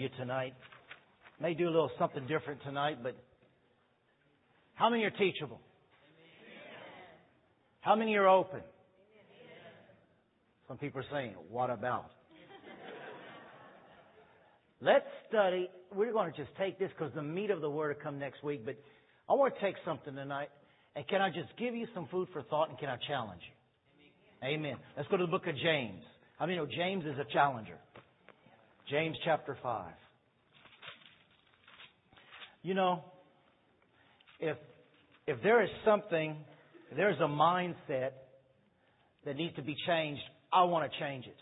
you tonight. May do a little something different tonight, but how many are teachable? How many are open? Some people are saying, what about? Let's study. We're going to just take this because the meat of the word will come next week, but I want to take something tonight. And can I just give you some food for thought and can I challenge you? Amen. Let's go to the book of James. Many know James is a challenger? James chapter 5. You know, if, if there is something, there's a mindset that needs to be changed, I want to change it.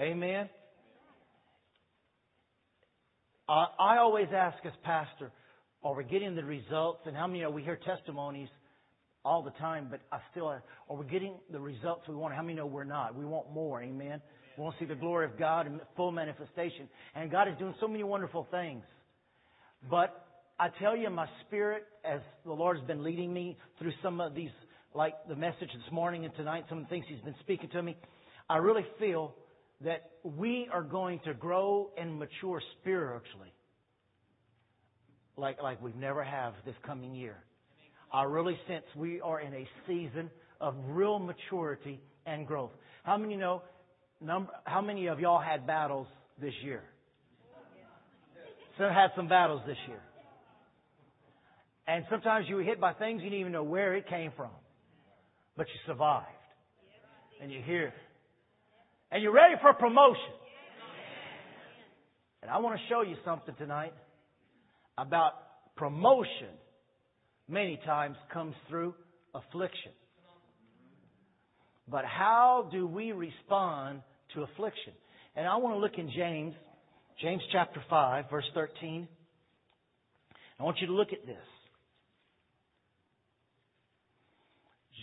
Amen. I, I always ask as pastor, are we getting the results? And how many know we hear testimonies all the time, but I still, are we getting the results we want? How many know we're not? We want more. Amen. We want to see the glory of God in full manifestation. And God is doing so many wonderful things. But I tell you, my spirit, as the Lord has been leading me through some of these, like the message this morning and tonight, some of the things He's been speaking to me, I really feel that we are going to grow and mature spiritually like, like we've never have this coming year. I really sense we are in a season of real maturity and growth. How many know, number, how many of y'all had battles this year? Some had some battles this year. And sometimes you were hit by things you didn't even know where it came from. But you survived. And you're here. And you're ready for promotion. And I want to show you something tonight about promotion many times comes through affliction. But how do we respond to affliction? And I want to look in James, James chapter 5, verse 13. I want you to look at this.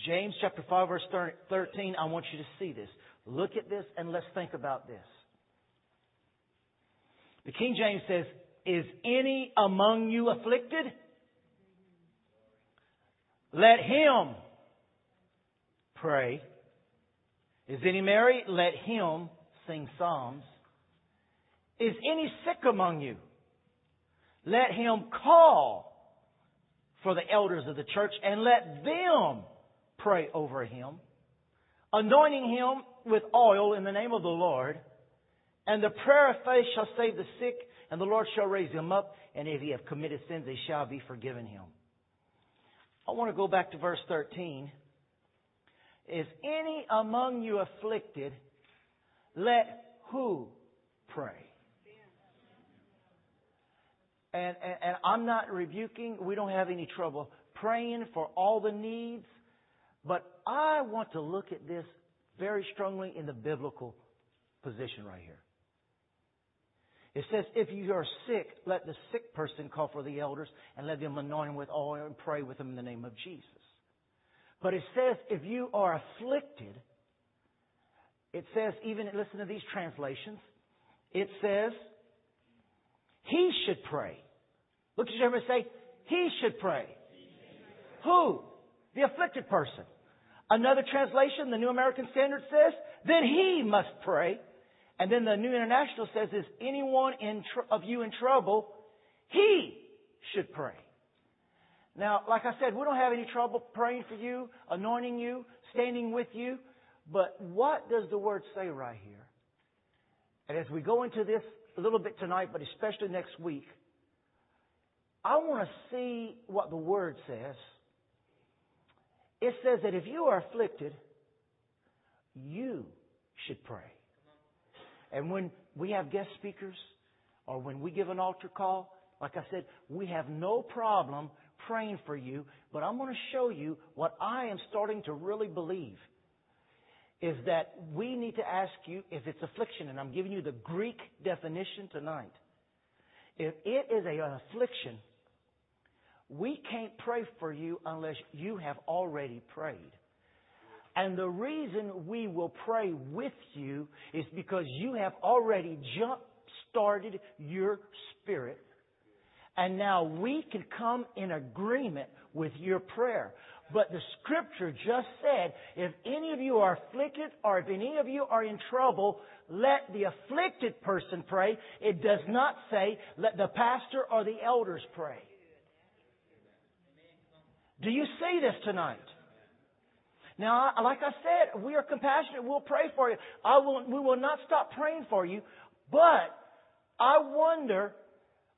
James chapter 5, verse 13, I want you to see this. Look at this and let's think about this. The King James says, Is any among you afflicted? Let him pray. Is any merry? Let him sing psalms. Is any sick among you? Let him call for the elders of the church and let them pray over him, anointing him with oil in the name of the Lord. And the prayer of faith shall save the sick, and the Lord shall raise him up, and if he have committed sins, they shall be forgiven him. I want to go back to verse 13. Is any among you afflicted? Let who pray? And, and, and, I'm not rebuking. We don't have any trouble praying for all the needs. But I want to look at this very strongly in the biblical position right here. It says, if you are sick, let the sick person call for the elders and let them anoint him with oil and pray with him in the name of Jesus. But it says, if you are afflicted, it says, even listen to these translations, it says, he should pray. Look at your and say, he should pray. Who? The afflicted person. Another translation, the New American Standard says, then he must pray. And then the New International says, is anyone in tr- of you in trouble, he should pray. Now, like I said, we don't have any trouble praying for you, anointing you, standing with you. But what does the word say right here? And as we go into this a little bit tonight, but especially next week, I want to see what the word says it says that if you are afflicted, you should pray. And when we have guest speakers or when we give an altar call, like I said, we have no problem praying for you, but I'm going to show you what I am starting to really believe is that we need to ask you if it's affliction, and I'm giving you the Greek definition tonight. If it is an affliction, we can't pray for you unless you have already prayed. And the reason we will pray with you is because you have already jump started your spirit. And now we can come in agreement with your prayer. But the scripture just said, if any of you are afflicted or if any of you are in trouble, let the afflicted person pray. It does not say let the pastor or the elders pray. Do you see this tonight? Now, like I said, we are compassionate. We'll pray for you. I will, we will not stop praying for you. But I wonder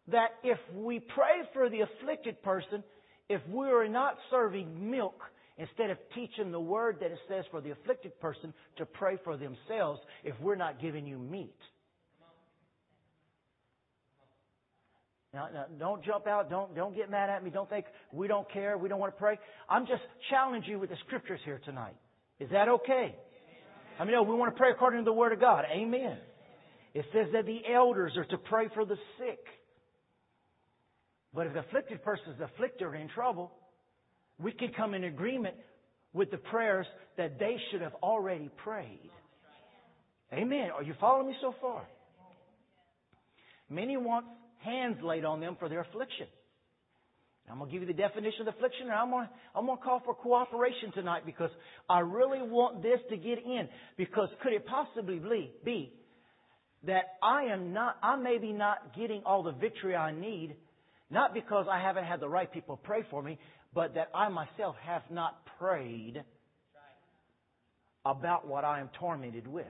that if we pray for the afflicted person, if we are not serving milk instead of teaching the word that it says for the afflicted person to pray for themselves, if we're not giving you meat. Now, now, don't jump out. Don't, don't get mad at me. Don't think we don't care. We don't want to pray. I'm just challenging you with the scriptures here tonight. Is that okay? I mean, no, we want to pray according to the Word of God. Amen. It says that the elders are to pray for the sick. But if the afflicted person is afflicted or in trouble, we can come in agreement with the prayers that they should have already prayed. Amen. Are you following me so far? Many want hands laid on them for their affliction. I'm going to give you the definition of affliction, and I'm going, to, I'm going to call for cooperation tonight because I really want this to get in. Because could it possibly be that I am not, I may be not getting all the victory I need, not because I haven't had the right people pray for me, but that I myself have not prayed about what I am tormented with.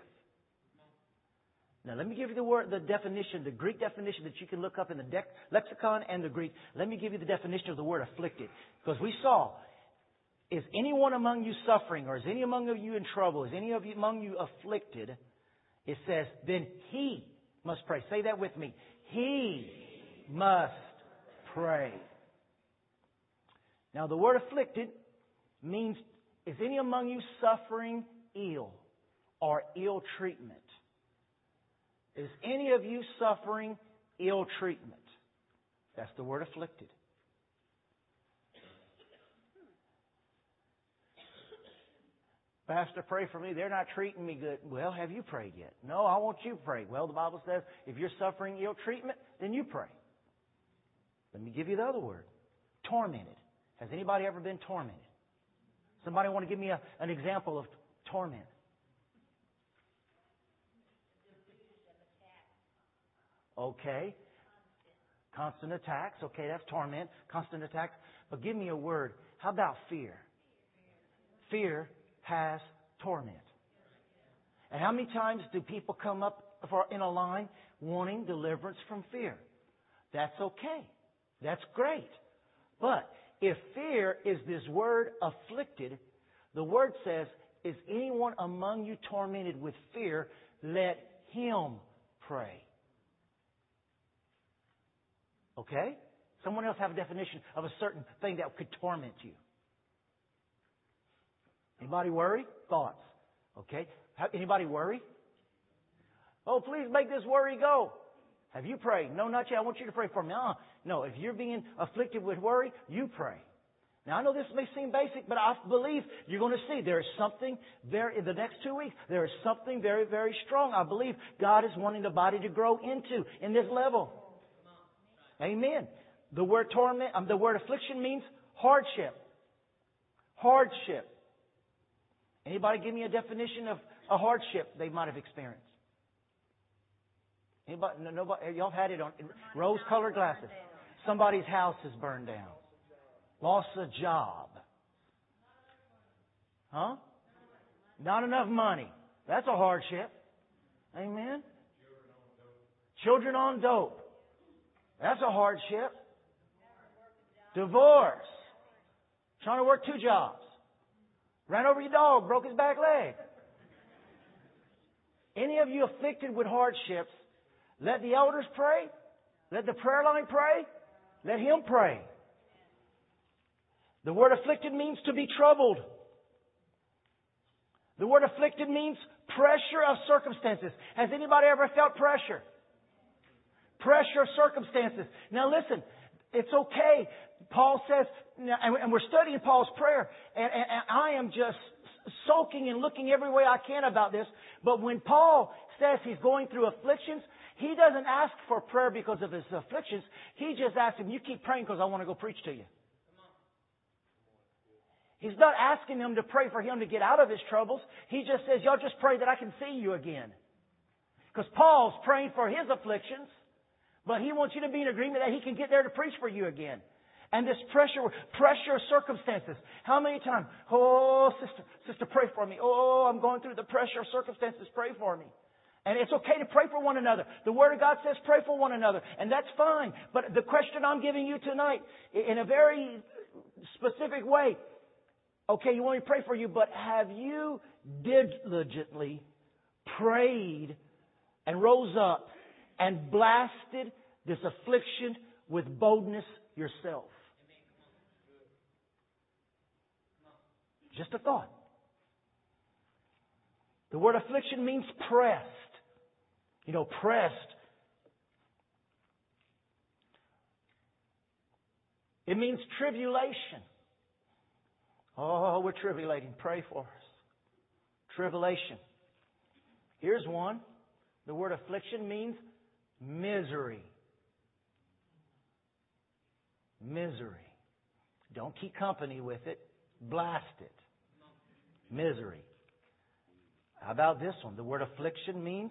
Now, let me give you the word, the definition, the Greek definition that you can look up in the de- lexicon and the Greek. Let me give you the definition of the word afflicted. Because we saw, is anyone among you suffering, or is any among you in trouble, is any of you among you afflicted? It says, then he must pray. Say that with me. He must pray. Now, the word afflicted means, is any among you suffering ill or ill treatment? Is any of you suffering ill treatment? That's the word afflicted. Pastor, pray for me. They're not treating me good. Well, have you prayed yet? No, I want you to pray. Well, the Bible says if you're suffering ill treatment, then you pray. Let me give you the other word tormented. Has anybody ever been tormented? Somebody want to give me a, an example of torment? Okay. Constant attacks. Okay, that's torment. Constant attacks. But give me a word. How about fear? Fear has torment. And how many times do people come up for, in a line wanting deliverance from fear? That's okay. That's great. But if fear is this word afflicted, the word says, Is anyone among you tormented with fear? Let him pray. Okay? Someone else have a definition of a certain thing that could torment you. Anybody worry? Thoughts. Okay? Anybody worry? Oh, please make this worry go. Have you prayed? No, not yet. I want you to pray for me. Uh, no, if you're being afflicted with worry, you pray. Now I know this may seem basic, but I believe you're going to see there is something there in the next two weeks. There is something very, very strong. I believe God is wanting the body to grow into in this level. Amen. The word torment, um, the word affliction means hardship. Hardship. Anybody give me a definition of a hardship they might have experienced? Anybody? Nobody? Y'all had it on rose-colored glasses. Somebody's house is burned down. Lost a job. Huh? Not enough money. That's a hardship. Amen. Children on dope. That's a hardship. Divorce. Trying to work two jobs. Ran over your dog, broke his back leg. Any of you afflicted with hardships, let the elders pray. Let the prayer line pray. Let him pray. The word afflicted means to be troubled. The word afflicted means pressure of circumstances. Has anybody ever felt pressure? Pressure of circumstances. Now listen, it's okay. Paul says, and we're studying Paul's prayer, and, I am just soaking and looking every way I can about this. But when Paul says he's going through afflictions, he doesn't ask for prayer because of his afflictions. He just asks him, you keep praying because I want to go preach to you. He's not asking him to pray for him to get out of his troubles. He just says, y'all just pray that I can see you again. Because Paul's praying for his afflictions, but he wants you to be in agreement that he can get there to preach for you again. And this pressure, pressure of circumstances. How many times? Oh, sister, sister, pray for me. Oh, I'm going through the pressure of circumstances. Pray for me. And it's okay to pray for one another. The Word of God says pray for one another. And that's fine. But the question I'm giving you tonight, in a very specific way, okay, you want me to pray for you, but have you diligently prayed and rose up and blasted this affliction with boldness yourself? Just a thought. The word affliction means pressed. You know, pressed. It means tribulation. Oh, we're tribulating. Pray for us. Tribulation. Here's one. The word affliction means misery. Misery. Don't keep company with it. Blast it. Misery. How about this one? The word affliction means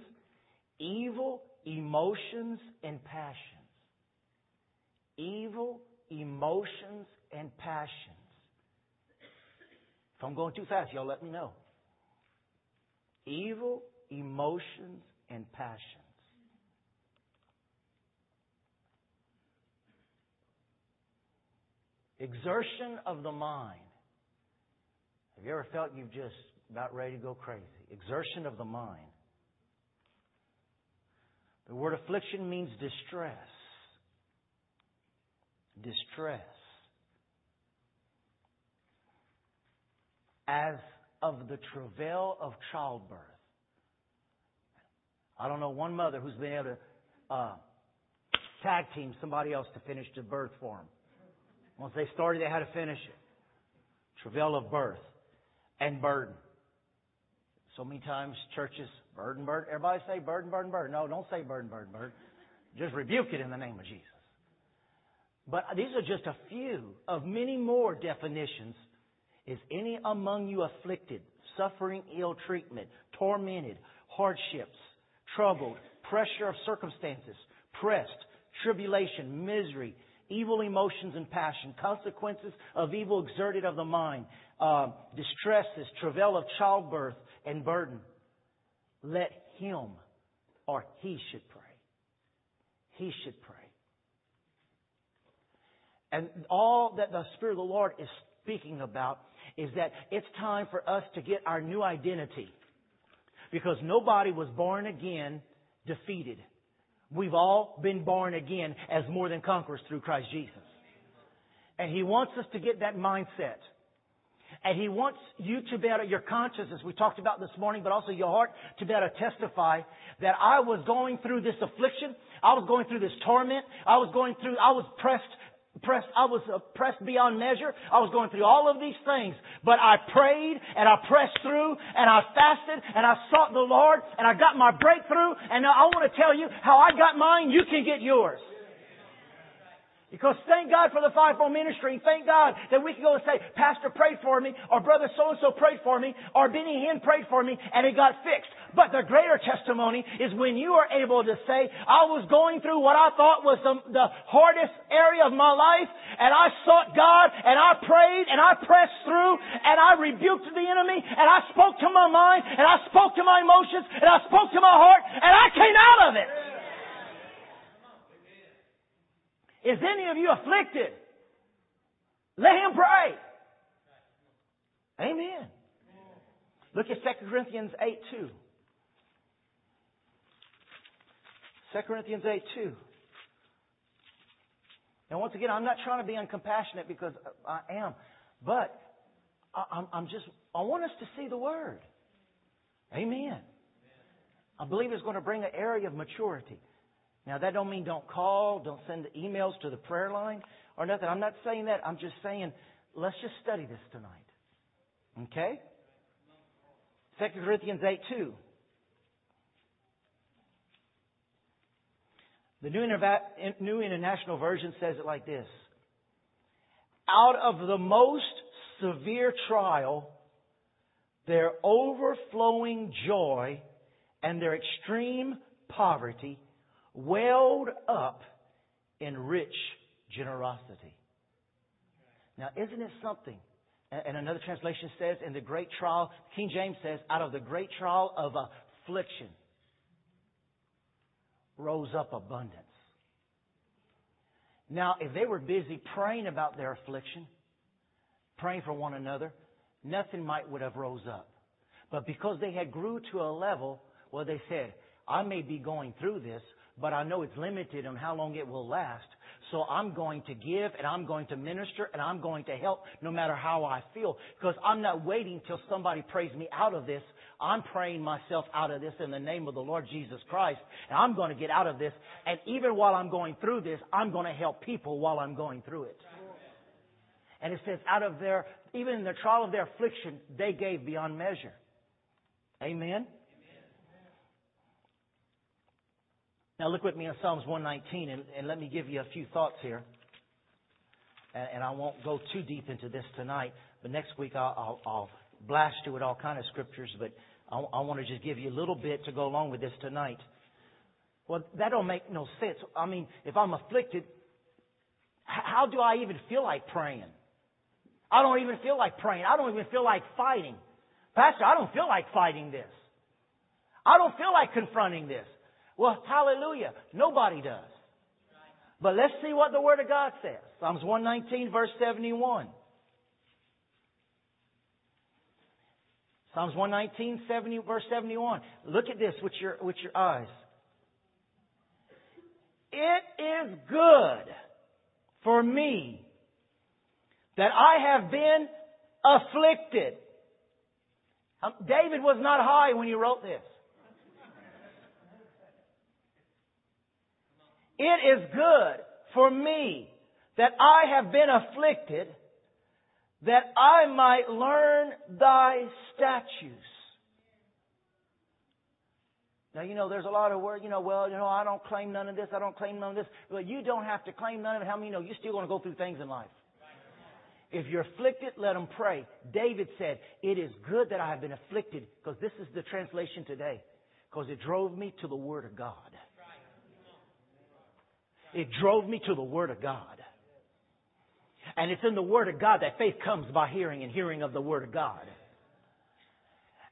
evil emotions and passions. Evil emotions and passions. If I'm going too fast, y'all let me know. Evil emotions and passions. Exertion of the mind. Have you ever felt you've just about ready to go crazy? Exertion of the mind. The word affliction means distress. Distress. As of the travail of childbirth. I don't know one mother who's been able to uh, tag team somebody else to finish the birth for them. Once they started, they had to finish it. Travail of birth and burden. So many times churches, burden, burden. Everybody say burden, burden, burden. No, don't say burden, burden, burden. Just rebuke it in the name of Jesus. But these are just a few of many more definitions. Is any among you afflicted, suffering ill treatment, tormented, hardships, troubled, pressure of circumstances, pressed, tribulation, misery, evil emotions and passion, consequences of evil exerted of the mind, uh, distresses, travail of childbirth, and burden. Let him or he should pray. He should pray. And all that the Spirit of the Lord is speaking about is that it's time for us to get our new identity. Because nobody was born again defeated. We've all been born again as more than conquerors through Christ Jesus. And He wants us to get that mindset. And He wants you to be able your conscience, as we talked about this morning, but also your heart, to be able to testify that I was going through this affliction. I was going through this torment. I was going through, I was pressed pressed, I was pressed beyond measure. I was going through all of these things, but I prayed and I pressed through and I fasted and I sought the Lord and I got my breakthrough. And now I want to tell you how I got mine. You can get yours. Because thank God for the fivefold ministry. Thank God that we can go and say, Pastor prayed for me, or Brother so-and-so prayed for me, or Benny Hinn prayed for me, and it got fixed. But the greater testimony is when you are able to say, I was going through what I thought was the, the hardest area of my life, and I sought God, and I prayed, and I pressed through, and I rebuked the enemy, and I spoke to my mind, and I spoke to my emotions, and I spoke to my heart, and I came out of it. Is any of you afflicted? Let him pray. Amen. Look at 2 Corinthians 8 2. 2 Corinthians 8 2. And once again, I'm not trying to be uncompassionate because I am, but I'm just, I want us to see the Word. Amen. I believe it's going to bring an area of maturity. Now that don't mean don't call, don't send the emails to the prayer line or nothing. I'm not saying that. I'm just saying let's just study this tonight. Okay? 2 Corinthians 8 2. The new New International Version says it like this. Out of the most severe trial, their overflowing joy and their extreme poverty, welled up in rich generosity. Now, isn't it something? And another translation says, in the great trial, King James says, out of the great trial of affliction rose up abundance. Now, if they were busy praying about their affliction, praying for one another, nothing might would have rose up. But because they had grew to a level where they said, I may be going through this, but I know it's limited on how long it will last. So I'm going to give and I'm going to minister and I'm going to help no matter how I feel. Because I'm not waiting till somebody prays me out of this. I'm praying myself out of this in the name of the Lord Jesus Christ. And I'm going to get out of this. And even while I'm going through this, I'm going to help people while I'm going through it. And it says, out of their, even in the trial of their affliction, they gave beyond measure. Amen? Now look with me in Psalms 119 and, and let me give you a few thoughts here. And, and, I won't go too deep into this tonight, but next week I'll, I'll, I'll blast you with all kind of scriptures, but I, I want to just give you a little bit to go along with this tonight. Well, that don't make no sense. I mean, if I'm afflicted, how do I even feel like praying? I don't even feel like praying. I don't even feel like fighting. Pastor, I don't feel like fighting this. I don't feel like confronting this. Well, hallelujah. Nobody does. But let's see what the Word of God says. Psalms 119, verse 71. Psalms 119, 70, verse 71. Look at this with your, with your eyes. It is good for me that I have been afflicted. Um, David was not high when he wrote this. It is good for me that I have been afflicted, that I might learn thy statutes. Now, you know, there's a lot of words, you know, well, you know, I don't claim none of this, I don't claim none of this. Well, you don't have to claim none of it. How many know you're still going to go through things in life? If you're afflicted, let them pray. David said, It is good that I have been afflicted, because this is the translation today, because it drove me to the Word of God. It drove me to the Word of God. And it's in the Word of God that faith comes by hearing and hearing of the Word of God.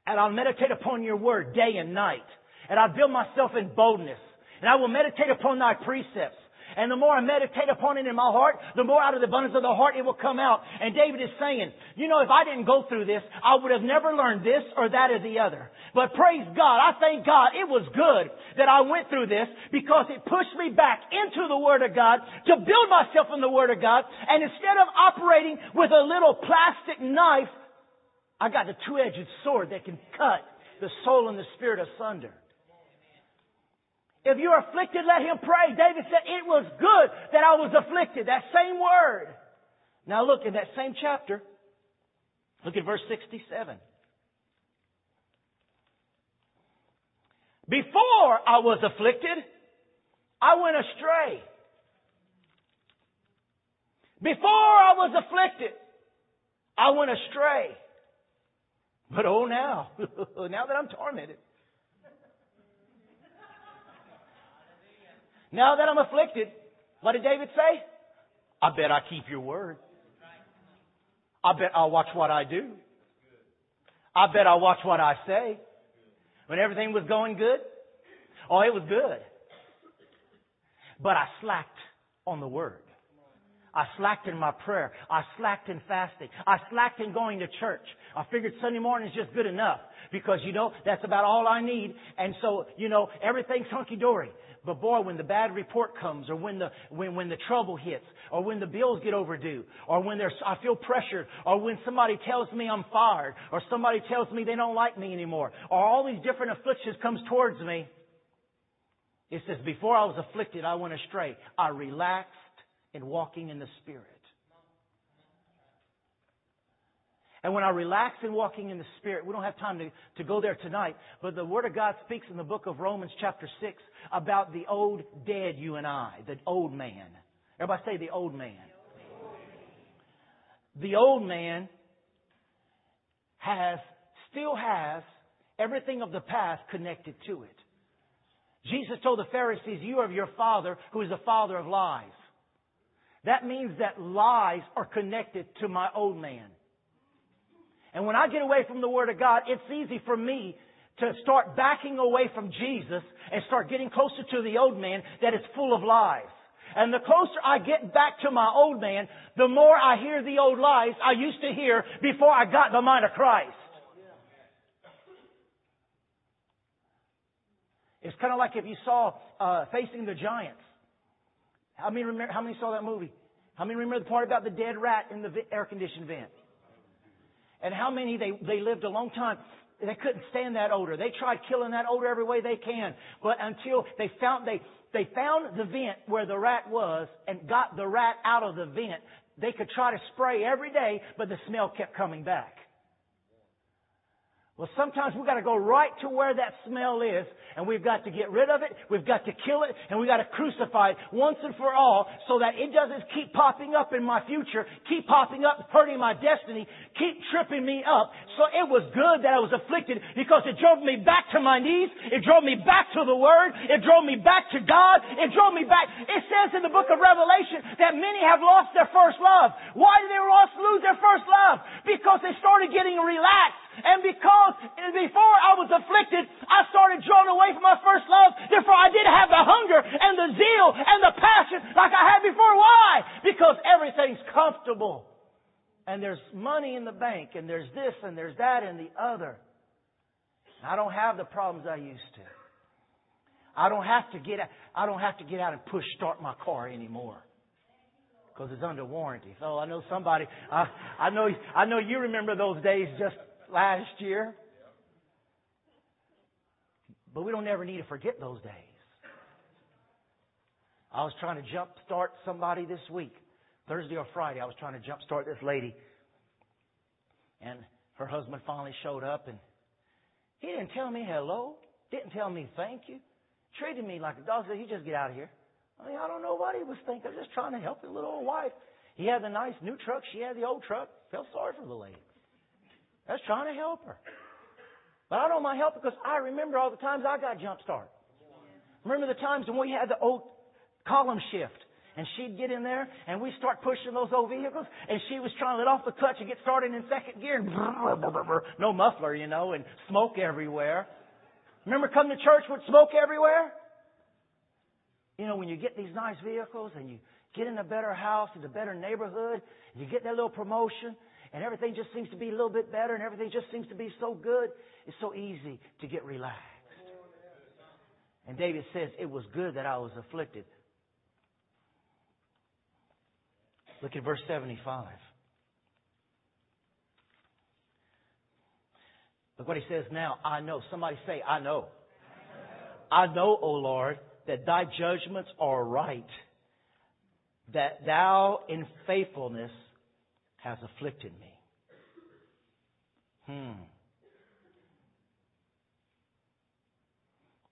And I'll meditate upon your Word day and night. And I'll build myself in boldness. And I will meditate upon thy precepts. And the more I meditate upon it in my heart, the more out of the abundance of the heart it will come out. And David is saying, you know, if I didn't go through this, I would have never learned this or that or the other. But praise God, I thank God it was good that I went through this because it pushed me back into the Word of God to build myself in the Word of God. And instead of operating with a little plastic knife, I got the two-edged sword that can cut the soul and the spirit asunder. If you're afflicted, let him pray. David said, it was good that I was afflicted. That same word. Now look in that same chapter. Look at verse 67. Before I was afflicted, I went astray. Before I was afflicted, I went astray. But oh now, now that I'm tormented, Now that I'm afflicted, what did David say? I bet I keep your word. I bet I'll watch what I do. I bet I'll watch what I say. When everything was going good, oh, it was good. But I slacked on the word. I slacked in my prayer. I slacked in fasting. I slacked in going to church. I figured Sunday morning is just good enough because, you know, that's about all I need. And so, you know, everything's hunky dory. But boy, when the bad report comes, or when the when when the trouble hits, or when the bills get overdue, or when there's I feel pressured, or when somebody tells me I'm fired, or somebody tells me they don't like me anymore, or all these different afflictions comes towards me, it says, before I was afflicted, I went astray. I relaxed in walking in the Spirit. And when I relax in walking in the Spirit, we don't have time to, to go there tonight, but the Word of God speaks in the book of Romans chapter 6 about the old dead you and I, the old man. Everybody say the old man. The old man has, still has everything of the past connected to it. Jesus told the Pharisees, You are of your father, who is the father of lies. That means that lies are connected to my old man. And when I get away from the Word of God, it's easy for me to start backing away from Jesus and start getting closer to the old man that is full of lies. And the closer I get back to my old man, the more I hear the old lies I used to hear before I got the mind of Christ. It's kind of like if you saw uh, Facing the Giants. How many remember? How many saw that movie? How many remember the part about the dead rat in the air conditioned vent? And how many they they lived a long time. They couldn't stand that odor. They tried killing that odor every way they can, but until they found they they found the vent where the rat was and got the rat out of the vent. They could try to spray every day, but the smell kept coming back. Well, sometimes we've got to go right to where that smell is, and we've got to get rid of it, we've got to kill it, and we've got to crucify it once and for all so that it doesn't keep popping up in my future, keep popping up, hurting my destiny, keep tripping me up. So it was good that I was afflicted because it drove me back to my knees, it drove me back to the Word, it drove me back to God, it drove me back. It says in the book of Revelation that many have lost their first love. Why did they lose their first love? Because they started getting relaxed. And because before I was afflicted, I started drawn away from my first love. Therefore, I didn't have the hunger and the zeal and the passion like I had before. Why? Because everything's comfortable. And there's money in the bank, and there's this, and there's that, and the other. I don't have the problems I used to. I don't have to get out, I don't have to get out and push start my car anymore because it's under warranty. So I know somebody. I, I know. I know you remember those days just last year. But we don't ever need to forget those days. I was trying to jump start somebody this week. Thursday or Friday, I was trying to jump start this lady. And her husband finally showed up and he didn't tell me hello, didn't tell me thank you, treated me like a dog. Said, "You just get out of here." I mean, I don't know what he was thinking. I was just trying to help his little old wife. He had the nice new truck. She had the old truck. Felt sorry for the lady. I was trying to help her. But I don't mind helping because I remember all the times I got jump start. Remember the times when we had the old column shift and she'd get in there and we start pushing those old vehicles and she was trying to let off the clutch and get started in second gear. and No muffler, you know, and smoke everywhere. Remember coming to church with smoke everywhere? You know, when you get these nice vehicles and you get in a better house, in a better neighborhood, you get that little promotion, and everything just seems to be a little bit better and everything just seems to be so good, it's so easy to get relaxed. And David says, It was good that I was afflicted. Look at verse 75. Look what he says now. I know. Somebody say, I know. I know, O Lord, that thy judgments are right, that thou in faithfulness has afflicted me. Hmm.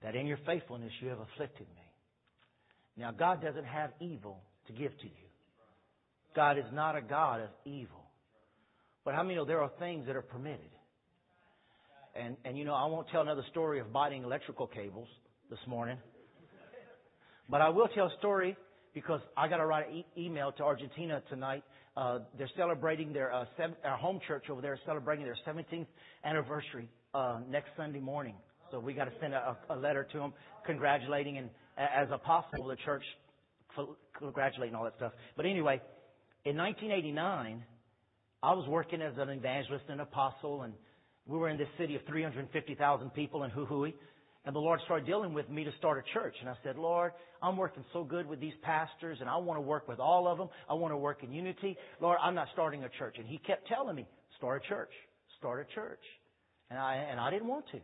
That in your faithfulness you have afflicted me. Now, God doesn't have evil to give to you. God is not a God of evil. But how many know there are things that are permitted? And, and you know, I won't tell another story of biting electrical cables this morning. But I will tell a story because I got to write an e- email to Argentina tonight they're celebrating their uh, seven, our home church over there is celebrating their 17th anniversary uh, next Sunday morning. So we got to send a, a letter to them congratulating and as apostle of the church congratulating all that stuff. But anyway, in 1989, I was working as an evangelist and apostle, and we were in this city of 350,000 people in Jujuy. And the Lord started dealing with me to start a church. And I said, Lord, I'm working so good with these pastors and I want to work with all of them. I want to work in unity. Lord, I'm not starting a church. And he kept telling me, start a church, start a church. And I, and I didn't want to.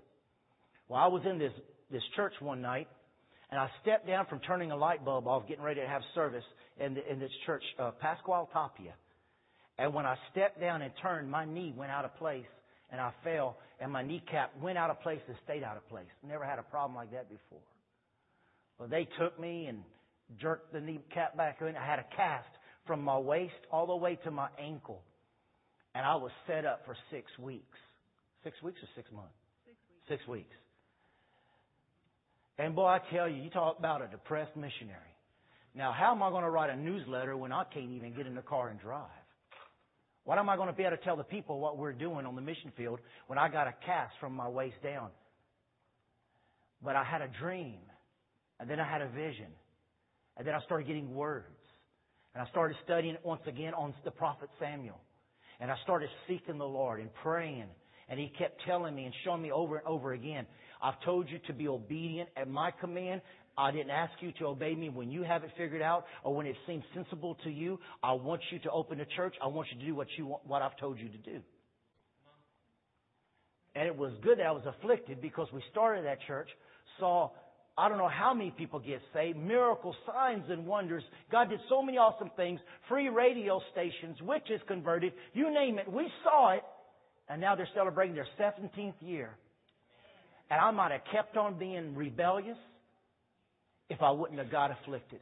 Well, I was in this, this church one night and I stepped down from turning a light bulb off, getting ready to have service in, the, in this church, uh, Pascual Tapia. And when I stepped down and turned, my knee went out of place and I fell, and my kneecap went out of place and stayed out of place. Never had a problem like that before. Well, they took me and jerked the kneecap back in. I had a cast from my waist all the way to my ankle, and I was set up for six weeks. Six weeks or six months? Six weeks. Six weeks. And boy, I tell you, you talk about a depressed missionary. Now, how am I going to write a newsletter when I can't even get in the car and drive? What am I going to be able to tell the people what we're doing on the mission field when I got a cast from my waist down? But I had a dream, and then I had a vision, and then I started getting words, and I started studying once again on the prophet Samuel, and I started seeking the Lord and praying, and He kept telling me and showing me over and over again, I've told you to be obedient at my command. I didn't ask you to obey me when you have it figured out or when it seems sensible to you. I want you to open a church. I want you to do what you want, what I've told you to do. And it was good that I was afflicted because we started that church, saw I don't know how many people get saved, miracles, signs, and wonders. God did so many awesome things, free radio stations, witches converted, you name it. We saw it, and now they're celebrating their 17th year. And I might have kept on being rebellious if I wouldn't have got afflicted.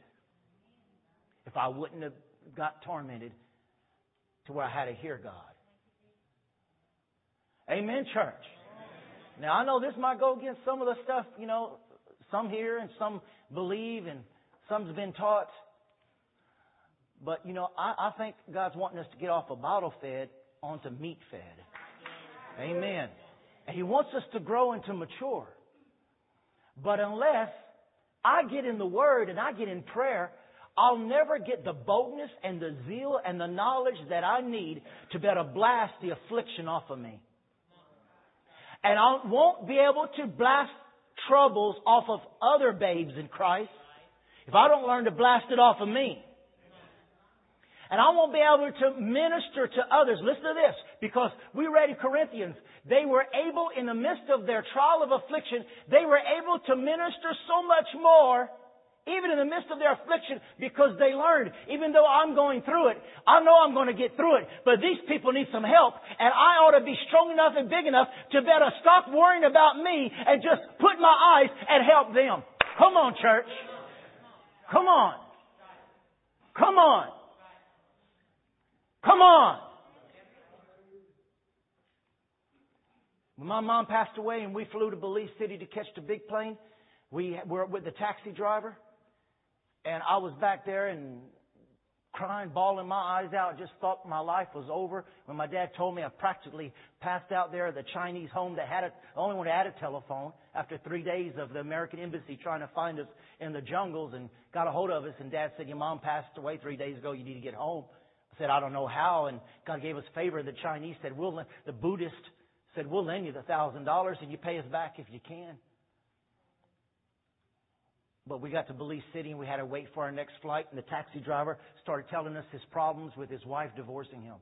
If I wouldn't have got tormented to where I had to hear God. Amen, church. Now I know this might go against some of the stuff, you know, some hear and some believe and some's been taught. But, you know, I, I think God's wanting us to get off a bottle fed onto meat fed. Amen. And He wants us to grow and to mature. But unless I get in the Word and I get in prayer, I'll never get the boldness and the zeal and the knowledge that I need to be able to blast the affliction off of me. And I won't be able to blast troubles off of other babes in Christ if I don't learn to blast it off of me. And I won't be able to minister to others. Listen to this, because we read in Corinthians, they were able, in the midst of their trial of affliction, they were able to minister so much more, even in the midst of their affliction, because they learned, even though I'm going through it, I know I'm going to get through it, but these people need some help, and I ought to be strong enough and big enough to better stop worrying about me and just put my eyes and help them. Come on, church. Come on. Come on. Come on. When my mom passed away and we flew to Belize City to catch the big plane, we were with the taxi driver, and I was back there and crying, bawling my eyes out. Just thought my life was over. When my dad told me I practically passed out there at the Chinese home that had a, the only one that had a telephone after three days of the American embassy trying to find us in the jungles and got a hold of us. And dad said, your mom passed away three days ago. You need to get home. I said, I don't know how. And God gave us favor. The Chinese said, we'll, the Buddhist said, We'll lend you the thousand dollars and you pay us back if you can. But we got to Belize City and we had to wait for our next flight, and the taxi driver started telling us his problems with his wife divorcing him.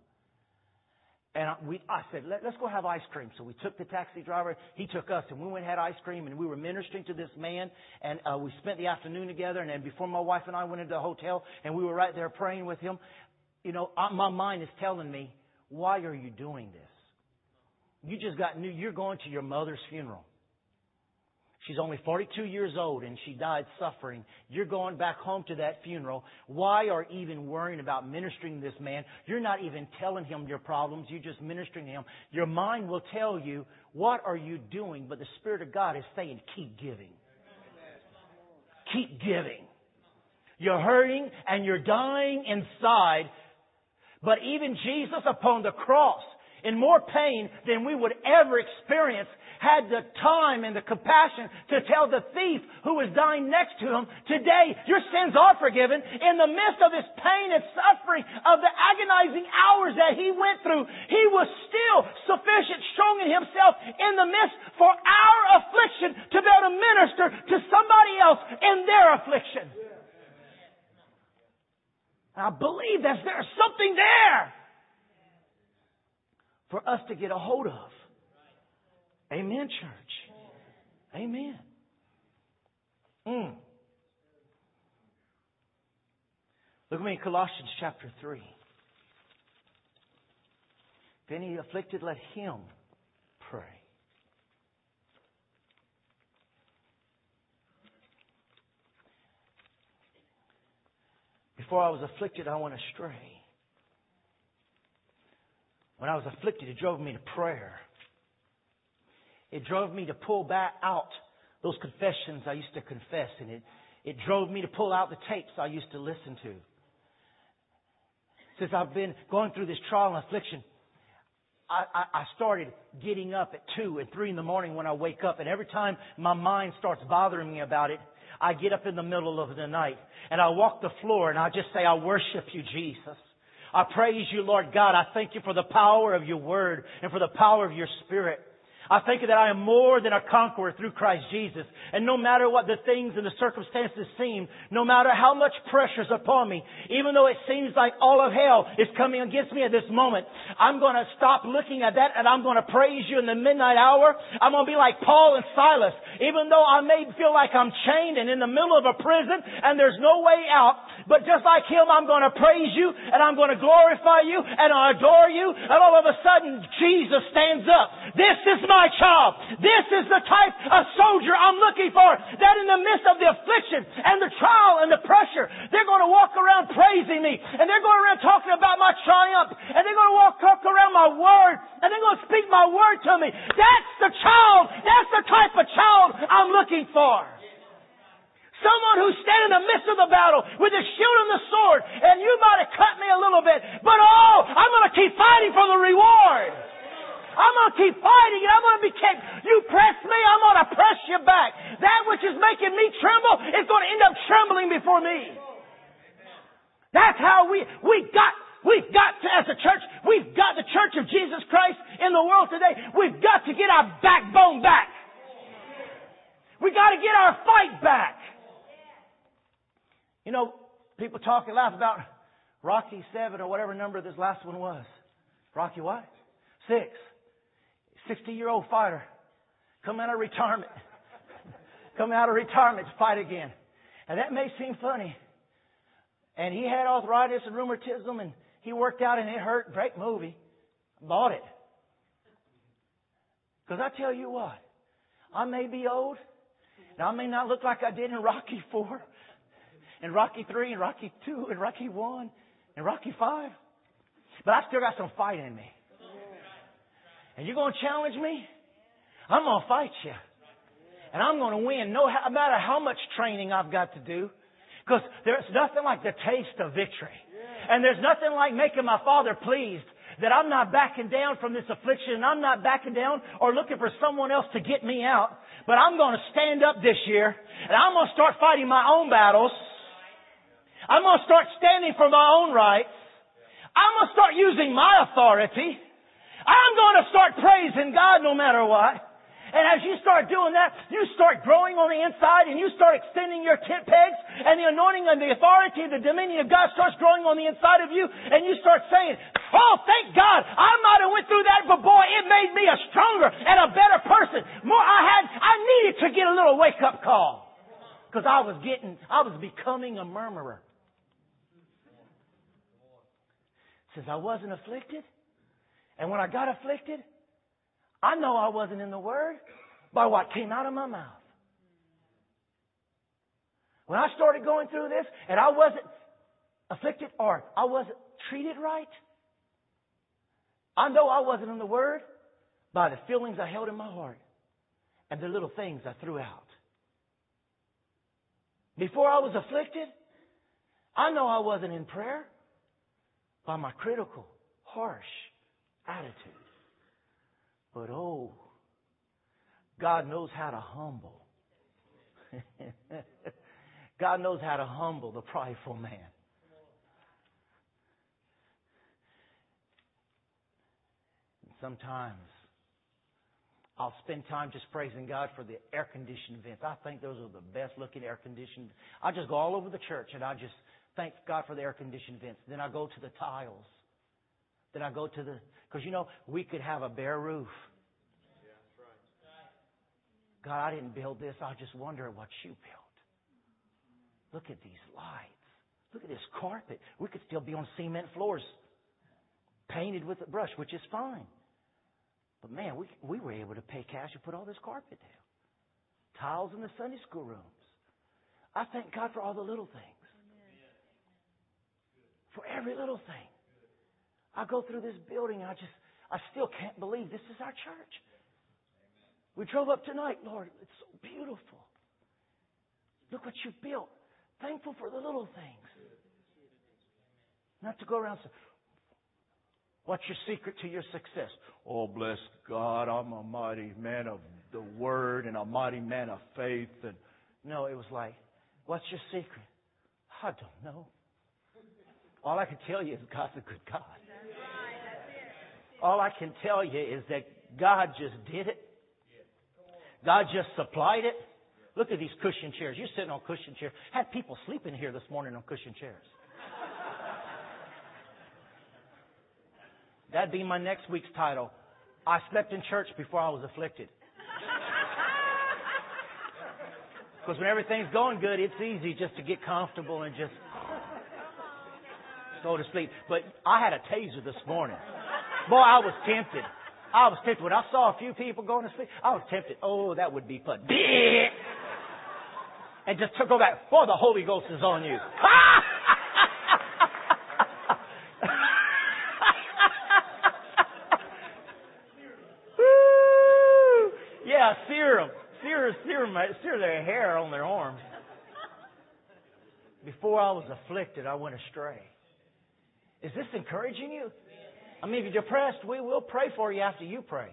And we, I said, Let, us go have ice cream. So we took the taxi driver. He took us, and we went and had ice cream, and we were ministering to this man. And uh, we spent the afternoon together. And then before my wife and I went into the hotel, and we were right there praying with him, you know, my mind is telling me, why are you doing this? You just got new, you're going to your mother's funeral. She's only 42 years old and she died suffering. You're going back home to that funeral. Why are you even worrying about ministering to this man? You're not even telling him your problems. You're just ministering to him. Your mind will tell you, what are you doing? But the Spirit of God is saying, keep giving. Keep giving. You're hurting and you're dying inside. But even Jesus upon the cross, in more pain than we would ever experience had the time and the compassion to tell the thief who was dying next to him, today your sins are forgiven. In the midst of his pain and suffering of the agonizing hours that he went through, he was still sufficient, strong in himself in the midst for our affliction to be able to minister to somebody else in their affliction. I believe that there's something there for us to get a hold of. Amen, church. Amen. Mm. Look at me in Colossians chapter 3. If any afflicted, let him pray. Before I was afflicted, I went astray. When I was afflicted, it drove me to prayer. It drove me to pull back out those confessions I used to confess, and it, it drove me to pull out the tapes I used to listen to. Since I've been going through this trial and affliction, I, I, I started getting up at 2 and 3 in the morning when I wake up, and every time my mind starts bothering me about it, I get up in the middle of the night and I walk the floor and I just say, I worship you, Jesus. I praise you, Lord God. I thank you for the power of your word and for the power of your spirit. I thank you that I am more than a conqueror through Christ Jesus. And no matter what the things and the circumstances seem, no matter how much pressure is upon me, even though it seems like all of hell is coming against me at this moment, I'm going to stop looking at that and I'm going to praise you in the midnight hour. I'm going to be like Paul and Silas. Even though I may feel like I'm chained and in the middle of a prison and there's no way out, but just like him, I'm going to praise you and I'm going to glorify you and I adore you. And all of a sudden, Jesus stands up. This is my my child. This is the type of soldier I'm looking for that in the midst of the affliction and the trial and the pressure, they're going to walk around praising me and they're going around talking about my triumph and they're going to walk, talk around my word and they're going to speak my word to me. That's the child. That's the type of child I'm looking for. Someone who's standing in the midst of the battle with the shield and the sword, and you might have cut me a little bit, but oh, I'm going to keep fighting for the reward. I'm going to keep fighting and I'm going to be kept. You press me, I'm going to press you back. That which is making me tremble is going to end up trembling before me. That's how we, we got, we've got to, as a church, we've got the church of Jesus Christ in the world today. We've got to get our backbone back. We've got to get our fight back. You know, people talk and laugh about Rocky 7 or whatever number this last one was. Rocky what? Six. 60 year old fighter come out of retirement, come out of retirement to fight again. And that may seem funny. And he had arthritis and rheumatism and he worked out and it hurt. Great movie. Bought it. Because I tell you what, I may be old and I may not look like I did in Rocky 4 and Rocky 3 and Rocky 2 and Rocky 1 and Rocky 5. But I still got some fight in me. And you're going to challenge me? I'm going to fight you. And I'm going to win no matter how much training I've got to do. Because there's nothing like the taste of victory. And there's nothing like making my Father pleased that I'm not backing down from this affliction and I'm not backing down or looking for someone else to get me out. But I'm going to stand up this year and I'm going to start fighting my own battles. I'm going to start standing for my own rights. I'm going to start using my authority. I'm going to start praising God no matter what. And as you start doing that, you start growing on the inside and you start extending your tent pegs and the anointing and the authority and the dominion of God starts growing on the inside of you and you start saying, Oh, thank God, I might have went through that, but boy, it made me a stronger and a better person. More, I had, I needed to get a little wake up call. Because I was getting, I was becoming a murmurer. Since I wasn't afflicted, and when I got afflicted, I know I wasn't in the Word by what came out of my mouth. When I started going through this and I wasn't afflicted or I wasn't treated right, I know I wasn't in the Word by the feelings I held in my heart and the little things I threw out. Before I was afflicted, I know I wasn't in prayer by my critical, harsh, attitude. But oh, God knows how to humble. God knows how to humble the prideful man. sometimes I'll spend time just praising God for the air conditioned vents. I think those are the best looking air conditioned. I just go all over the church and I just thank God for the air conditioned vents. Then I go to the tiles. Then I go to the because you know, we could have a bare roof. God, I didn't build this. I just wonder what you built. Look at these lights. Look at this carpet. We could still be on cement floors, painted with a brush, which is fine. But man, we, we were able to pay cash and put all this carpet down. Tiles in the Sunday school rooms. I thank God for all the little things. For every little thing. I go through this building, I just, I still can't believe this is our church. We drove up tonight, Lord. It's so beautiful. Look what you built. Thankful for the little things. Not to go around saying, What's your secret to your success? Oh, bless God, I'm a mighty man of the word and a mighty man of faith. And no, it was like, what's your secret? I don't know. All I can tell you is God's a good God. All I can tell you is that God just did it. God just supplied it. Look at these cushion chairs. You're sitting on cushion chairs. Had people sleeping here this morning on cushion chairs. That'd be my next week's title. I slept in church before I was afflicted. Because when everything's going good, it's easy just to get comfortable and just go to sleep. But I had a taser this morning. Boy, I was tempted. I was tempted. When I saw a few people going to sleep, I was tempted. Oh, that would be fun. And just took go back, boy, the Holy Ghost is on you. yeah, them. Sear, sear, sear their hair on their arms. Before I was afflicted, I went astray. Is this encouraging you? I mean, if you're depressed, we will pray for you after you pray.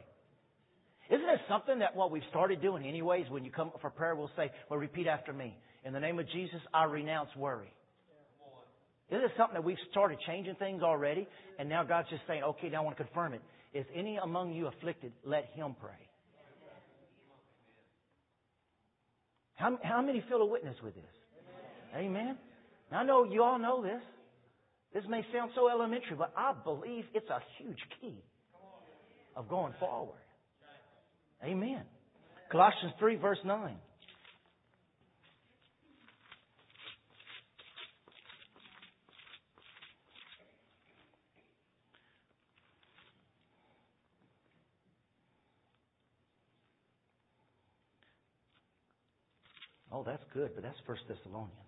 Isn't it something that what we've started doing anyways, when you come for prayer, we'll say, well, repeat after me. In the name of Jesus, I renounce worry. Isn't it something that we've started changing things already? And now God's just saying, okay, now I want to confirm it. Is any among you afflicted? Let him pray. How, how many feel a witness with this? Amen. Now, I know you all know this. This may sound so elementary, but I believe it's a huge key of going forward. Amen. Colossians 3, verse 9. Oh, that's good, but that's First Thessalonians.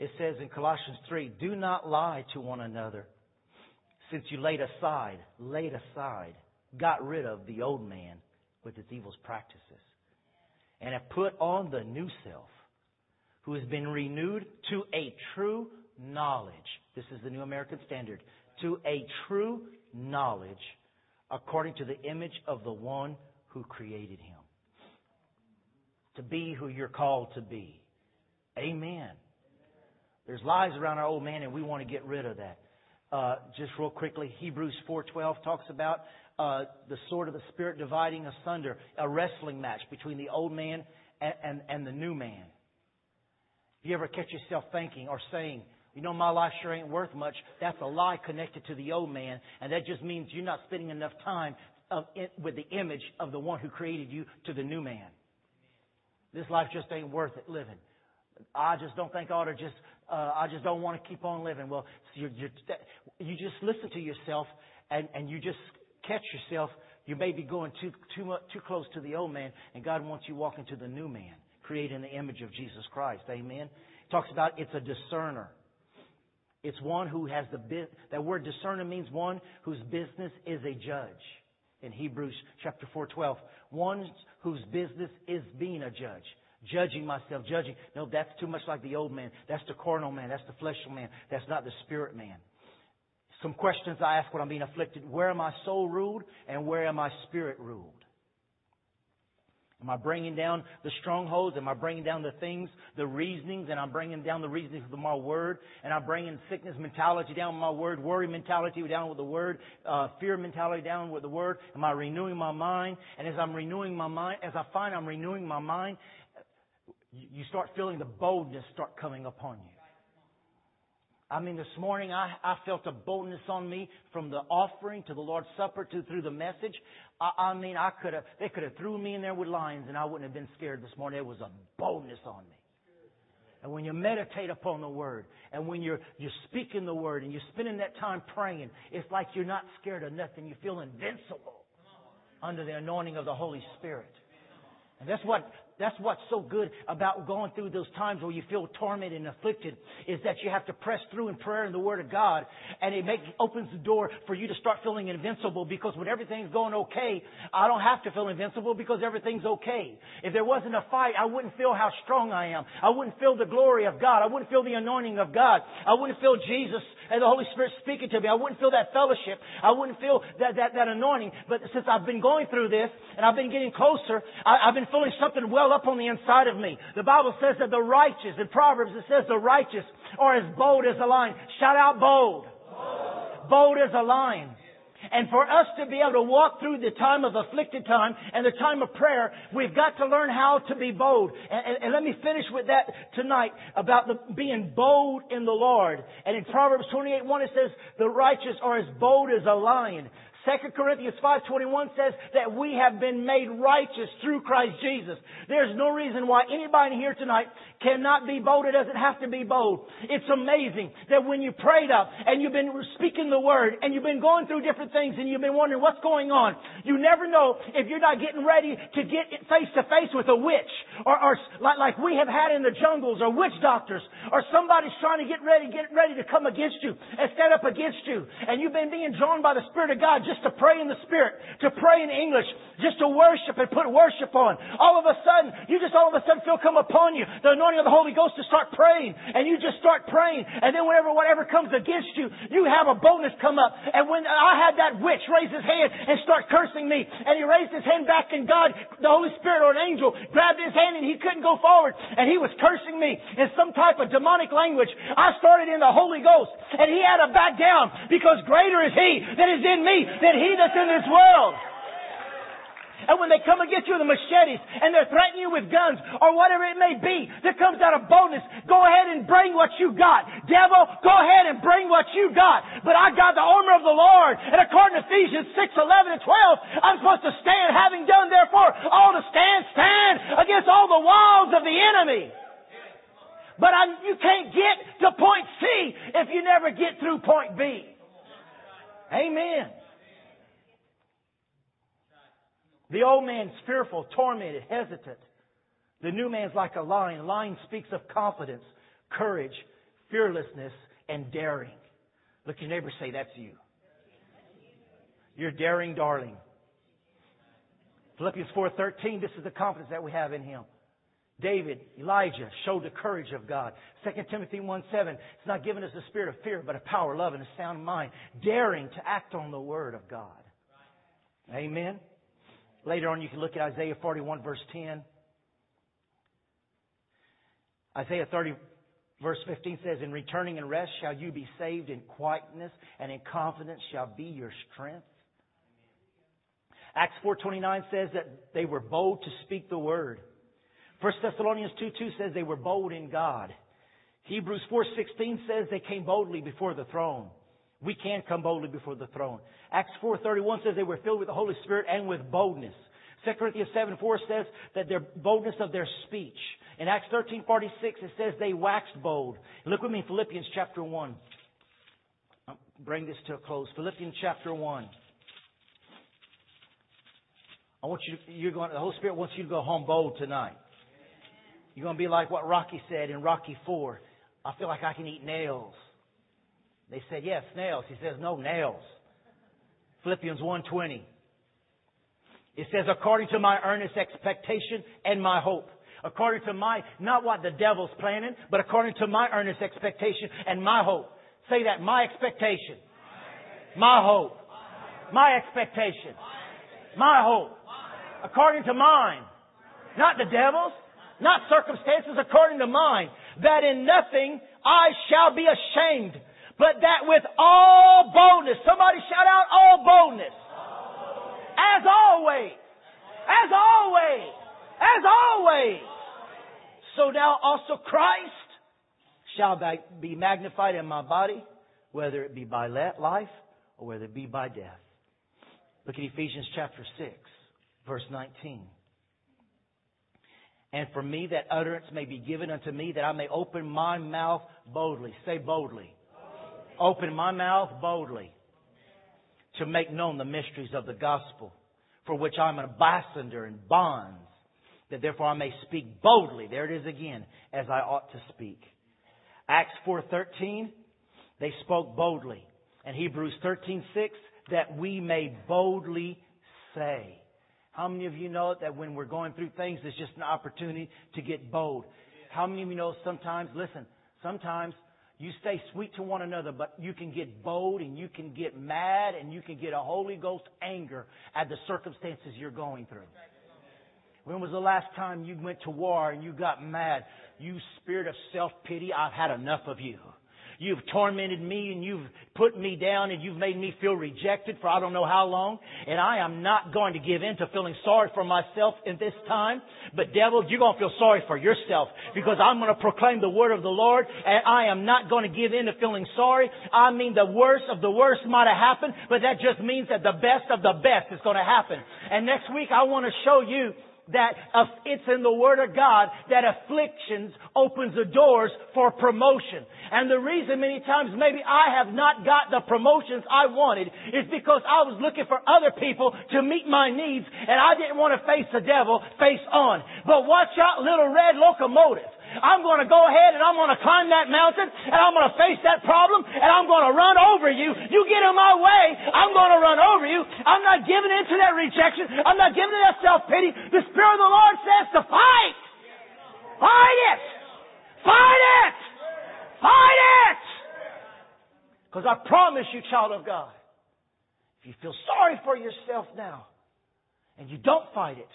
It says in Colossians 3, do not lie to one another, since you laid aside, laid aside, got rid of the old man with its evil practices, and have put on the new self, who has been renewed to a true knowledge. This is the New American Standard. To a true knowledge, according to the image of the one who created him. To be who you're called to be. Amen. There's lies around our old man, and we want to get rid of that. Uh, just real quickly, Hebrews 4:12 talks about uh, the sword of the spirit dividing asunder, a wrestling match between the old man and, and, and the new man. If you ever catch yourself thinking or saying, you know, my life sure ain't worth much, that's a lie connected to the old man, and that just means you're not spending enough time of, with the image of the one who created you to the new man. This life just ain't worth it living. I just don't think I ought to just, uh, I just don't want to keep on living. Well, you're, you're, you just listen to yourself and, and you just catch yourself. You may be going too, too, much, too close to the old man and God wants you walking to the new man, created in the image of Jesus Christ. Amen. It talks about it's a discerner. It's one who has the, that word discerner means one whose business is a judge. In Hebrews chapter 4, 12. One whose business is being a judge judging myself, judging. No, that's too much like the old man. That's the carnal man. That's the fleshly man. That's not the spirit man. Some questions I ask when I'm being afflicted. Where am I soul ruled and where am I spirit ruled? Am I bringing down the strongholds? Am I bringing down the things, the reasonings, and I'm bringing down the reasonings of my word? And I'm bringing sickness mentality down with my word, worry mentality down with the word, uh, fear mentality down with the word? Am I renewing my mind? And as I'm renewing my mind, as I find I'm renewing my mind, you start feeling the boldness start coming upon you. I mean, this morning I, I felt a boldness on me from the offering to the Lord's Supper to through the message. I, I mean, I could have, they could have threw me in there with lions and I wouldn't have been scared this morning. There was a boldness on me. And when you meditate upon the Word, and when you're, you're speaking the Word, and you're spending that time praying, it's like you're not scared of nothing. You feel invincible under the anointing of the Holy Spirit. And that's what That's what's so good about going through those times where you feel tormented and afflicted is that you have to press through in prayer and the Word of God. And it opens the door for you to start feeling invincible because when everything's going okay, I don't have to feel invincible because everything's okay. If there wasn't a fight, I wouldn't feel how strong I am. I wouldn't feel the glory of God. I wouldn't feel the anointing of God. I wouldn't feel Jesus and the Holy Spirit speaking to me. I wouldn't feel that fellowship. I wouldn't feel that, that, that anointing. But since I've been going through this and I've been getting closer, I, I've been feeling something well well up on the inside of me. The Bible says that the righteous, in Proverbs it says the righteous are as bold as a lion. Shout out bold. Bold, bold as a lion. And for us to be able to walk through the time of afflicted time and the time of prayer, we've got to learn how to be bold. And, and, and let me finish with that tonight about the, being bold in the Lord. And in Proverbs 28, 1 it says, the righteous are as bold as a lion. 2 Corinthians 5.21 says that we have been made righteous through Christ Jesus. There's no reason why anybody here tonight cannot be bold. It doesn't have to be bold. It's amazing that when you prayed up and you've been speaking the word and you've been going through different things and you've been wondering what's going on, you never know if you're not getting ready to get face to face with a witch or, or like, like we have had in the jungles or witch doctors or somebody's trying to get ready, get ready to come against you and stand up against you. And you've been being drawn by the Spirit of God just to pray in the Spirit, to pray in English, just to worship and put worship on. All of a sudden, you just all of a sudden feel come upon you, the anointing of the Holy Ghost to start praying, and you just start praying, and then whenever whatever comes against you, you have a bonus come up. And when I had that witch raise his hand and start cursing me, and he raised his hand back, and God, the Holy Spirit or an angel, grabbed his hand and he couldn't go forward, and he was cursing me in some type of demonic language. I started in the Holy Ghost, and he had to back down because greater is he that is in me than he that's in this world. And when they come against you with machetes and they're threatening you with guns or whatever it may be that comes out of boldness, go ahead and bring what you got. Devil, go ahead and bring what you got. But I got the armor of the Lord. And according to Ephesians 6, 11, and 12, I'm supposed to stand, having done therefore all to stand, stand against all the walls of the enemy. But I'm, you can't get to point C if you never get through point B. Amen. The old man's fearful, tormented, hesitant. The new man's like a lion. Lion speaks of confidence, courage, fearlessness, and daring. Look your neighbor say, that's you. You're daring darling. Philippians 4.13, this is the confidence that we have in him. David, Elijah showed the courage of God. 2 Timothy 1.7, it's not given us a spirit of fear, but a power, love, and a sound mind. Daring to act on the word of God. Amen. Later on, you can look at Isaiah 41, verse 10. Isaiah 30, verse 15 says, In returning and rest shall you be saved, in quietness and in confidence shall be your strength. Acts 4.29 says that they were bold to speak the word. 1 Thessalonians 2, 2 says they were bold in God. Hebrews 4.16 says they came boldly before the throne. We can come boldly before the throne. Acts 4.31 says they were filled with the Holy Spirit and with boldness. 2 Corinthians 7, 4 says that their boldness of their speech. In Acts 13.46 it says they waxed bold. Look with me in Philippians chapter 1. I'll bring this to a close. Philippians chapter 1. I want you to, you're going, the Holy Spirit wants you to go home bold tonight. You're going to be like what Rocky said in Rocky 4. I feel like I can eat nails. They said, yes, nails. He says, no, nails. Philippians 1.20. It says, according to my earnest expectation and my hope. According to my, not what the devil's planning, but according to my earnest expectation and my hope. Say that, my expectation. My hope. My expectation. My hope. According to mine. Not the devil's. Not circumstances according to mine. That in nothing I shall be ashamed but that with all boldness, somebody shout out all boldness. As always. As always. As always. So now also Christ shall be magnified in my body, whether it be by life or whether it be by death. Look at Ephesians chapter 6, verse 19. And for me that utterance may be given unto me that I may open my mouth boldly. Say boldly open my mouth boldly to make known the mysteries of the gospel, for which I'm an ambassador in bonds, that therefore I may speak boldly. There it is again, as I ought to speak. Acts 4.13, they spoke boldly. And Hebrews 13.6, that we may boldly say. How many of you know that when we're going through things, it's just an opportunity to get bold? How many of you know sometimes, listen, sometimes you stay sweet to one another, but you can get bold and you can get mad and you can get a Holy Ghost anger at the circumstances you're going through. When was the last time you went to war and you got mad? You spirit of self-pity, I've had enough of you. You've tormented me and you've put me down and you've made me feel rejected for I don't know how long. And I am not going to give in to feeling sorry for myself in this time. But devil, you're going to feel sorry for yourself because I'm going to proclaim the word of the Lord and I am not going to give in to feeling sorry. I mean the worst of the worst might have happened, but that just means that the best of the best is going to happen. And next week I want to show you that it's in the Word of God that afflictions opens the doors for promotion. And the reason many times maybe I have not got the promotions I wanted is because I was looking for other people to meet my needs and I didn't want to face the devil face on. But watch out, little red locomotive. I'm going to go ahead and I'm going to climb that mountain and I'm going to face that problem and I'm going to run over you. You get in my way, I'm going to run over you. I'm not giving in to that rejection. I'm not giving in to that self-pity. The Spirit of the Lord says to fight. Fight it. Fight it. Fight it. Because I promise you, child of God, if you feel sorry for yourself now and you don't fight it,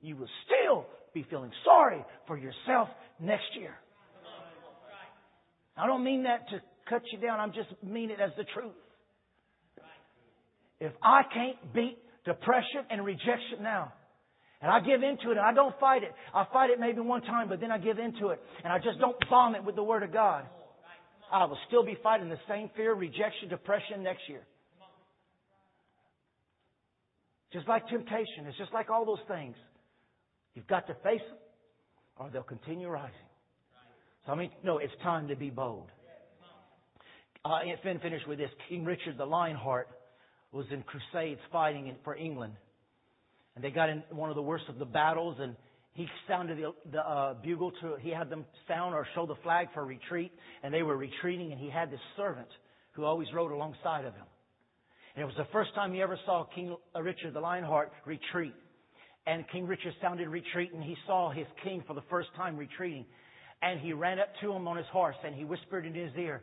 you will still be feeling sorry for yourself next year. I don't mean that to cut you down. I just mean it as the truth. If I can't beat depression and rejection now, and I give into it and I don't fight it, I fight it maybe one time, but then I give into it and I just don't bomb it with the Word of God, I will still be fighting the same fear, rejection, depression next year. Just like temptation, it's just like all those things. You've got to face them or they'll continue rising. So I mean, no, it's time to be bold. Uh, and finish with this. King Richard the Lionheart was in crusades fighting for England. And they got in one of the worst of the battles and he sounded the, the uh, bugle to, he had them sound or show the flag for retreat and they were retreating and he had this servant who always rode alongside of him. And it was the first time he ever saw King Richard the Lionheart retreat. And King Richard sounded retreat and he saw his king for the first time retreating. And he ran up to him on his horse and he whispered in his ear,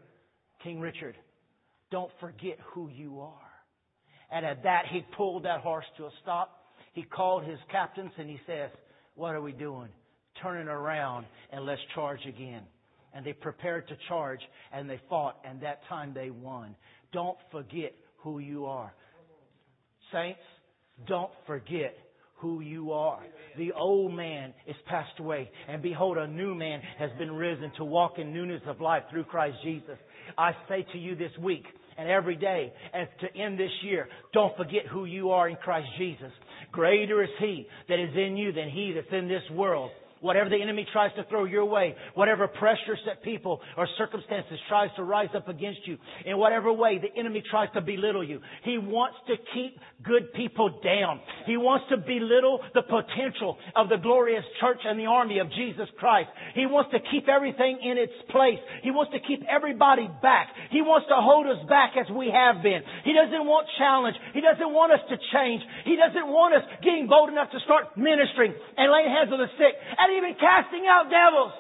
King Richard, don't forget who you are. And at that, he pulled that horse to a stop. He called his captains and he says, what are we doing? Turning around and let's charge again. And they prepared to charge and they fought and that time they won. Don't forget who you are. Saints, don't forget who you are. The old man is passed away, and behold, a new man has been risen to walk in newness of life through Christ Jesus. I say to you this week, and every day, and to end this year, don't forget who you are in Christ Jesus. Greater is He that is in you than He that's in this world. Whatever the enemy tries to throw your way, whatever pressures that people or circumstances tries to rise up against you, in whatever way the enemy tries to belittle you, he wants to keep good people down. He wants to belittle the potential of the glorious church and the army of Jesus Christ. He wants to keep everything in its place. He wants to keep everybody back. He wants to hold us back as we have been. He doesn't want challenge. He doesn't want us to change. He doesn't want us getting bold enough to start ministering and laying hands on the sick. And even casting out devils.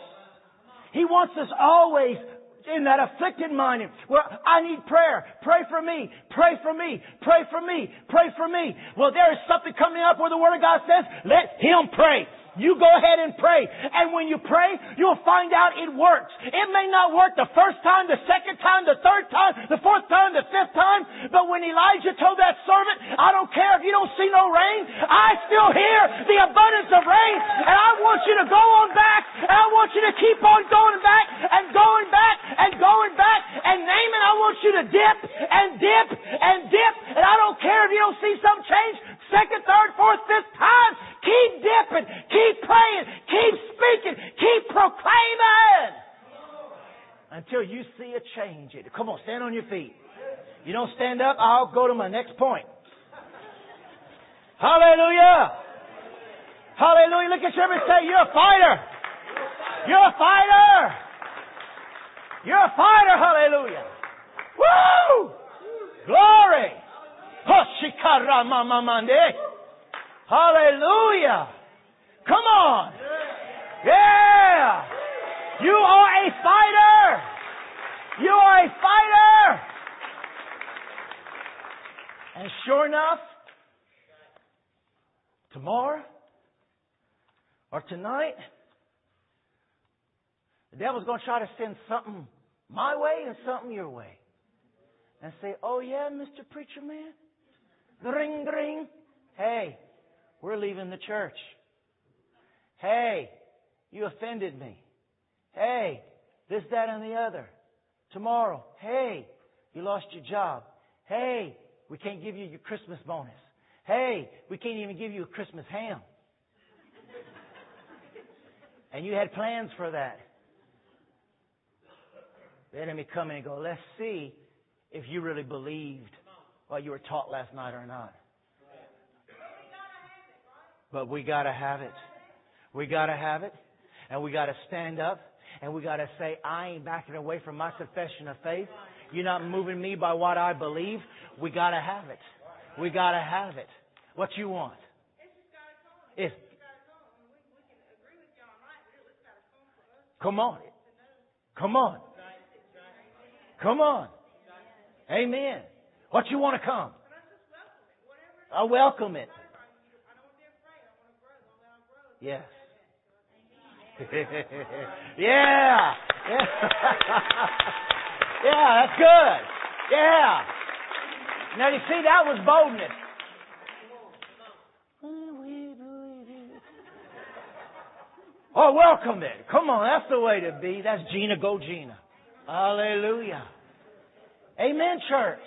He wants us always in that afflicted mind where I need prayer. Pray for me. Pray for me. Pray for me. Pray for me. Well, there is something coming up where the Word of God says, let Him pray. You go ahead and pray. And when you pray, you'll find out it works. It may not work the first time, the second time, the third time, the fourth time, the fifth time, but when Elijah told that servant, I don't care if you don't see no rain, I still hear the abundance of rain, and I want you to go on back, and I want you to keep on going back, and going back, and going back, and Naaman, I want you to dip, and dip, and dip, and I don't care if you don't see some change, second, third, fourth, fifth time, Keep dipping. Keep praying. Keep speaking. Keep proclaiming. Until you see a change. Come on, stand on your feet. You don't stand up, I'll go to my next point. Hallelujah. Hallelujah. Look at somebody say, You're a fighter. You're a fighter. You're a fighter. Hallelujah. Woo! Glory. Hallelujah. Come on. Yeah. You are a fighter. You are a fighter. And sure enough, tomorrow or tonight, the devil's going to try to send something my way and something your way. And say, oh yeah, Mr. Preacher Man? Ring, ring. Hey, we're leaving the church. Hey, you offended me. Hey, this, that, and the other. Tomorrow, hey, you lost your job. Hey, we can't give you your Christmas bonus. Hey, we can't even give you a Christmas ham. and you had plans for that. The enemy come in and go, let's see if you really believed what you were taught last night or not. But we gotta have it. We gotta have it. And we gotta stand up. And we gotta say, I ain't backing away from my confession of faith. You're not moving me by what I believe. We gotta have it. We gotta have it. What you want? If Come on. Come on. Come on. Amen. What you want to come? I welcome it. Yes. yeah. Yeah. yeah, that's good. Yeah. Now you see, that was boldness. Oh, welcome it. Come on, that's the way to be. That's Gina, go Gina. Hallelujah. Amen, church.